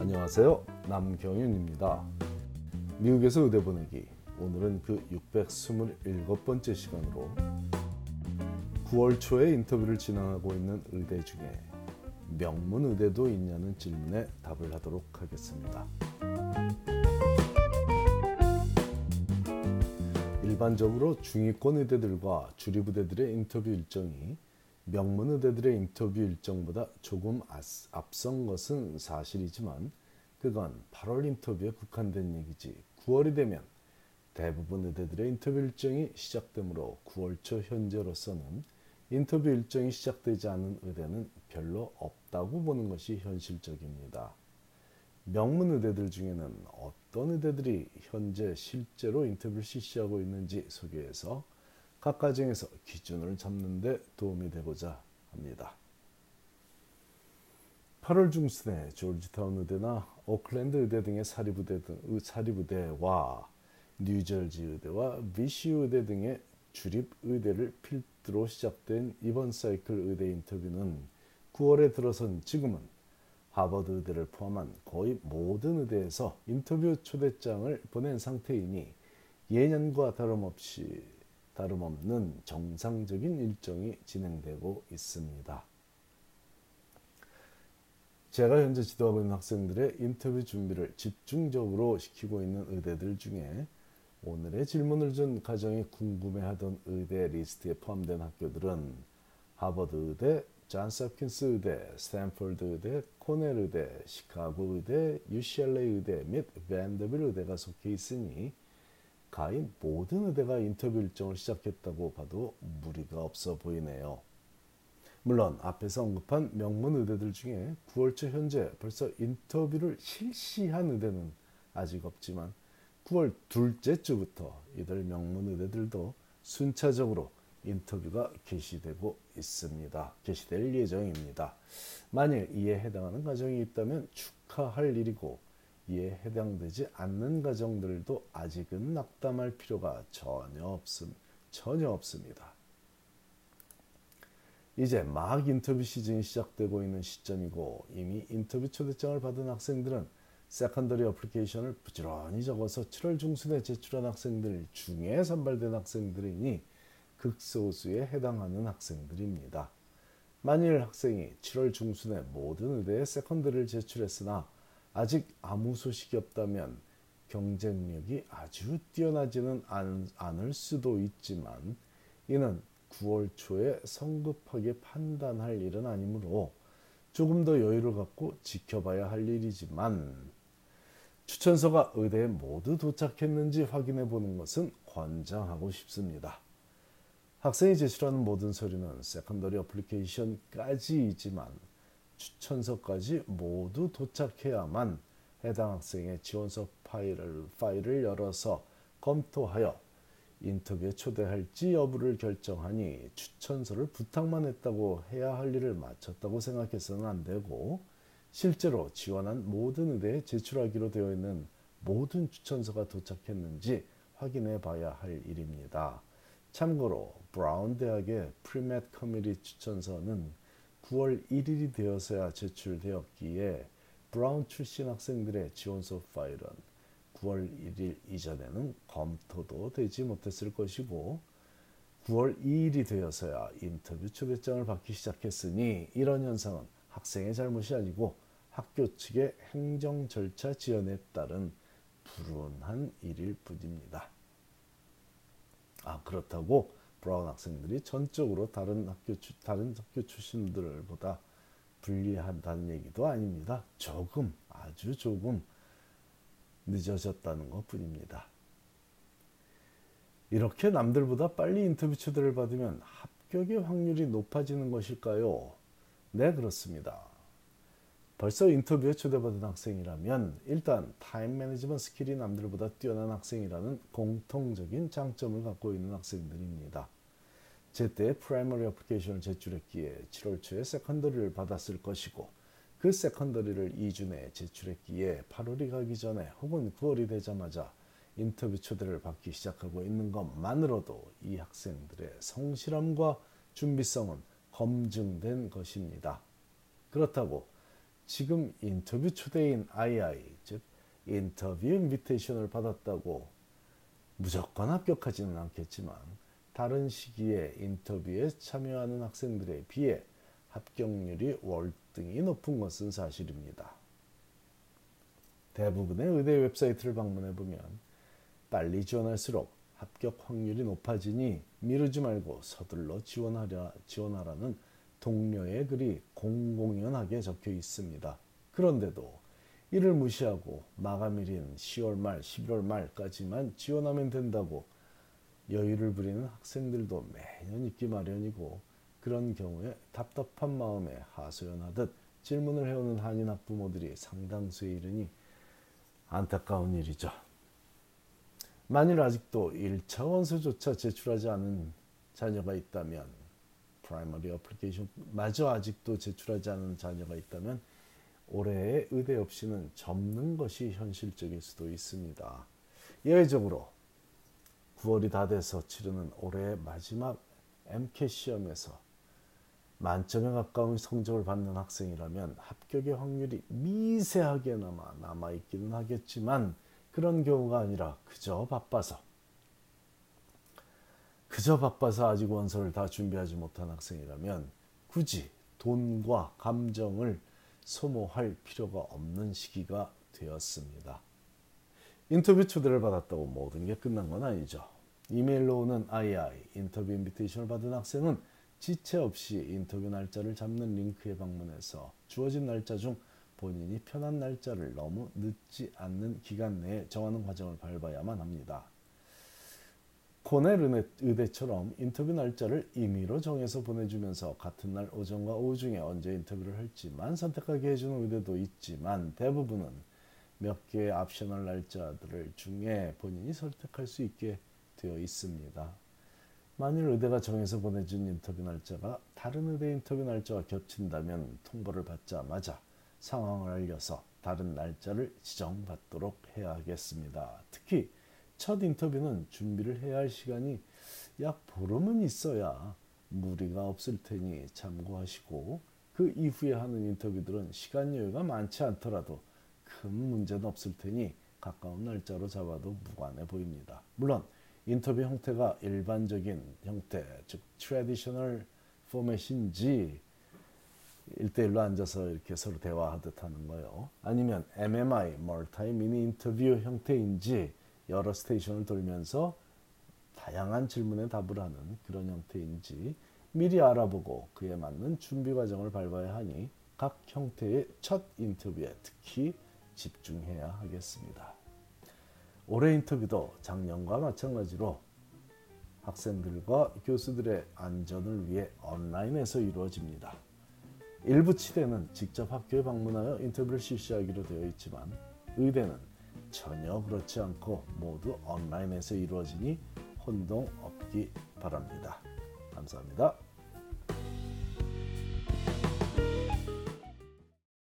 안녕하세요. 남경윤입니다. 미국에서 의대 보내기. 오늘은 그 627번째 시간으로 9월 초에 인터뷰를 진행하고 있는 의대 중에 명문 의대도 있냐는 질문에 답을 하도록 하겠습니다. 일반적으로 중위권 의대들과 주립 의대들의 인터뷰 일정이 명문 의대들의 인터뷰 일정보다 조금 앞선 것은 사실이지만 그건 8월 인터뷰에 국한된 얘기지 9월이 되면 대부분 의대들의 인터뷰 일정이 시작되므로 9월 초 현재로서는 인터뷰 일정이 시작되지 않은 의대는 별로 없다고 보는 것이 현실적입니다. 명문 의대들 중에는 어떤 의대들이 현재 실제로 인터뷰를 실시하고 있는지 소개해서 각 과정에서 기준을 잡는 데 도움이 되고자 합니다. 8월 중순에 조지타운 의대나 오클랜드 의대 등의 사립의대 등 사립의대와 뉴저지 의대와 VCU 의대 등의 주립 의대를 필두로 시작된 이번 사이클 의대 인터뷰는 9월에 들어선 지금은 하버드 의대를 포함한 거의 모든 의대에서 인터뷰 초대장을 보낸 상태이니 예년과 다름없이 다름없는 정상적인 일정이 진행되고 있습니다. 제가 현재 지도하고 있는 학생들의 인터뷰 준비를 집중적으로 시키고 있는 의대들 중에 오늘의 질문을 준 가정이 궁금해하던 의대 리스트에 포함된 학교들은 하버드 의대, 존스 홉킨스 의대, 스탠퍼드 의대, 코넬 의대, 시카고 의대, UCLA 의대 및 밴더빌 의대가 속해 있으니 가히 모든 의대가 인터뷰 일정을 시작했다고 봐도 무리가 없어 보이네요. 물론 앞에서 언급한 명문 의대들 중에 9월 초 현재 벌써 인터뷰를 실시한 의대는 아직 없지만 9월 둘째 주부터 이들 명문 의대들도 순차적으로 인터뷰가 개시되고 있습니다. 개시될 예정입니다. 만일 이에 해당하는 가정이 있다면 축하할 일이고 이에 해당되지 않는 가정들도 아직은 낙담할 필요가 전혀 없음 전혀 없습니다. 이제 막 인터뷰 시즌이 시작되고 있는 시점이고 이미 인터뷰 초대장을 받은 학생들은 secondary application을 부지런히 적어서 7월 중순에 제출한 학생들 중에 선발된 학생들이니 극소수에 해당하는 학생들입니다. 만일 학생이 7월 중순에 모든 의대에 secondary를 제출했으나 아직 아무 소식이 없다면 경쟁력이 아주 뛰어나지는 않을 수도 있지만 이는 9월 초에 성급하게 판단할 일은 아니므로 조금 더 여유를 갖고 지켜봐야 할 일이지만 추천서가 의대에 모두 도착했는지 확인해 보는 것은 권장하고 싶습니다. 학생이 제출하는 모든 서류는 secondary application까지이지만 추천서까지 모두 도착해야만 해당 학생의 지원서 파일을, 파일을 열어서 검토하여 인터뷰에 초대할지 여부를 결정하니 추천서를 부탁만 했다고 해야 할 일을 마쳤다고 생각해서는 안 되고 실제로 지원한 모든 의대에 제출하기로 되어 있는 모든 추천서가 도착했는지 확인해 봐야 할 일입니다. 참고로 브라운 대학의 pre-med committee 추천서는 9월 1일이 되어서야 제출되었기에 브라운 출신 학생들의 지원서 파일은 9월 1일 이전에는 검토도 되지 못했을 것이고 9월 2일이 되어서야 인터뷰 초대장을 받기 시작했으니 이런 현상은 학생의 잘못이 아니고 학교 측의 행정 절차 지연에 따른 불운한 일일 뿐입니다. 아 그렇다고 브라운 학생들이 전적으로 다른 학교 다른 학교 출신들보다 불리하다는 얘기도 아닙니다. 조금 아주 조금 늦어졌다는 것 뿐입니다. 이렇게 남들보다 빨리 인터뷰 초대를 받으면 합격의 확률이 높아지는 것일까요? 네, 그렇습니다. 벌써 인터뷰에 초대받은 학생이라면 일단 time management skill이 남들보다 뛰어난 학생이라는 공통적인 장점을 갖고 있는 학생들입니다. 제때 primary application을 제출했기에 7월 초에 secondary를 받았을 것이고 그 secondary를 2주 내에 제출했기에 8월이 가기 전에 혹은 9월이 되자마자 인터뷰 초대를 받기 시작하고 있는 것만으로도 이 학생들의 성실함과 준비성은 검증된 것입니다. 그렇다고 지금 인터뷰 초대인 II, 즉 interview invitation을 받았다고 무조건 합격하지는 않겠지만 다른 시기에 인터뷰에 참여하는 학생들에 비해 합격률이 월등히 높은 것은 사실입니다. 대부분의 의대 웹사이트를 방문해 보면 빨리 지원할수록 합격 확률이 높아지니 미루지 말고 서둘러 지원하려, 지원하라는 동료의 글이 공공연하게 적혀 있습니다. 그런데도 이를 무시하고 마감일인 10월 말, 11월 말까지만 지원하면 된다고 여유를 부리는 학생들도 매년 있기 마련이고 그런 경우에 답답한 마음에 하소연하듯 질문을 해오는 한인 학부모들이 상당수에 이르니 안타까운 일이죠. 만일 아직도 1차 원서조차 제출하지 않은 자녀가 있다면 primary application 마저 아직도 제출하지 않은 자녀가 있다면 올해의 의대 없이는 접는 것이 현실적일 수도 있습니다. 예외적으로 9월이 다 돼서 치르는 올해의 마지막 MCAT 시험에서 만점에 가까운 성적을 받는 학생이라면 합격의 확률이 미세하게나마 남아있기는 하겠지만 그런 경우가 아니라 그저 바빠서 그저 바빠서 아직 원서를 다 준비하지 못한 학생이라면 굳이 돈과 감정을 소모할 필요가 없는 시기가 되었습니다. 인터뷰 초대를 받았다고 모든 게 끝난 건 아니죠. 이메일로 오는 II 인터뷰 인비테이션을 받은 학생은 지체 없이 인터뷰 날짜를 잡는 링크에 방문해서 주어진 날짜 중 본인이 편한 날짜를 너무 늦지 않는 기간 내에 정하는 과정을 밟아야만 합니다. 코넬 의대처럼 인터뷰 날짜를 임의로 정해서 보내주면서 같은 날 오전과 오후 중에 언제 인터뷰를 할지만 선택하게 해주는 의대도 있지만 대부분은 몇 개의 옵셔널 날짜들 중에 본인이 선택할 수 있게 되어 있습니다. 만일 의대가 정해서 보내준 인터뷰 날짜가 다른 의대 인터뷰 날짜와 겹친다면 통보를 받자마자 상황을 알려서 다른 날짜를 지정받도록 해야 하겠습니다. 특히 첫 인터뷰는 준비를 해야 할 시간이 약 보름은 있어야 무리가 없을 테니 참고하시고 그 이후에 하는 인터뷰들은 시간 여유가 많지 않더라도 큰 문제는 없을 테니 가까운 날짜로 잡아도 무관해 보입니다. 물론 인터뷰 형태가 일반적인 형태, 즉 traditional format인지 일대일로 앉아서 이렇게 서로 대화하듯 하는 거요. 아니면 MMI, multi mini interview 형태인지 여러 스테이션을 돌면서 다양한 질문에 답을 하는 그런 형태인지 미리 알아보고 그에 맞는 준비 과정을 밟아야 하니 각 형태의 첫 인터뷰에 특히 집중해야 하겠습니다. 올해 인터뷰도 작년과 마찬가지로 학생들과 교수들의 안전을 위해 온라인에서 이루어집니다. 일부 치대는 직접 학교에 방문하여 인터뷰를 실시하기로 되어 있지만 의대는 전혀 그렇지 않고 모두 온라인에서 이루어지니 혼동 없기 바랍니다. 감사합니다.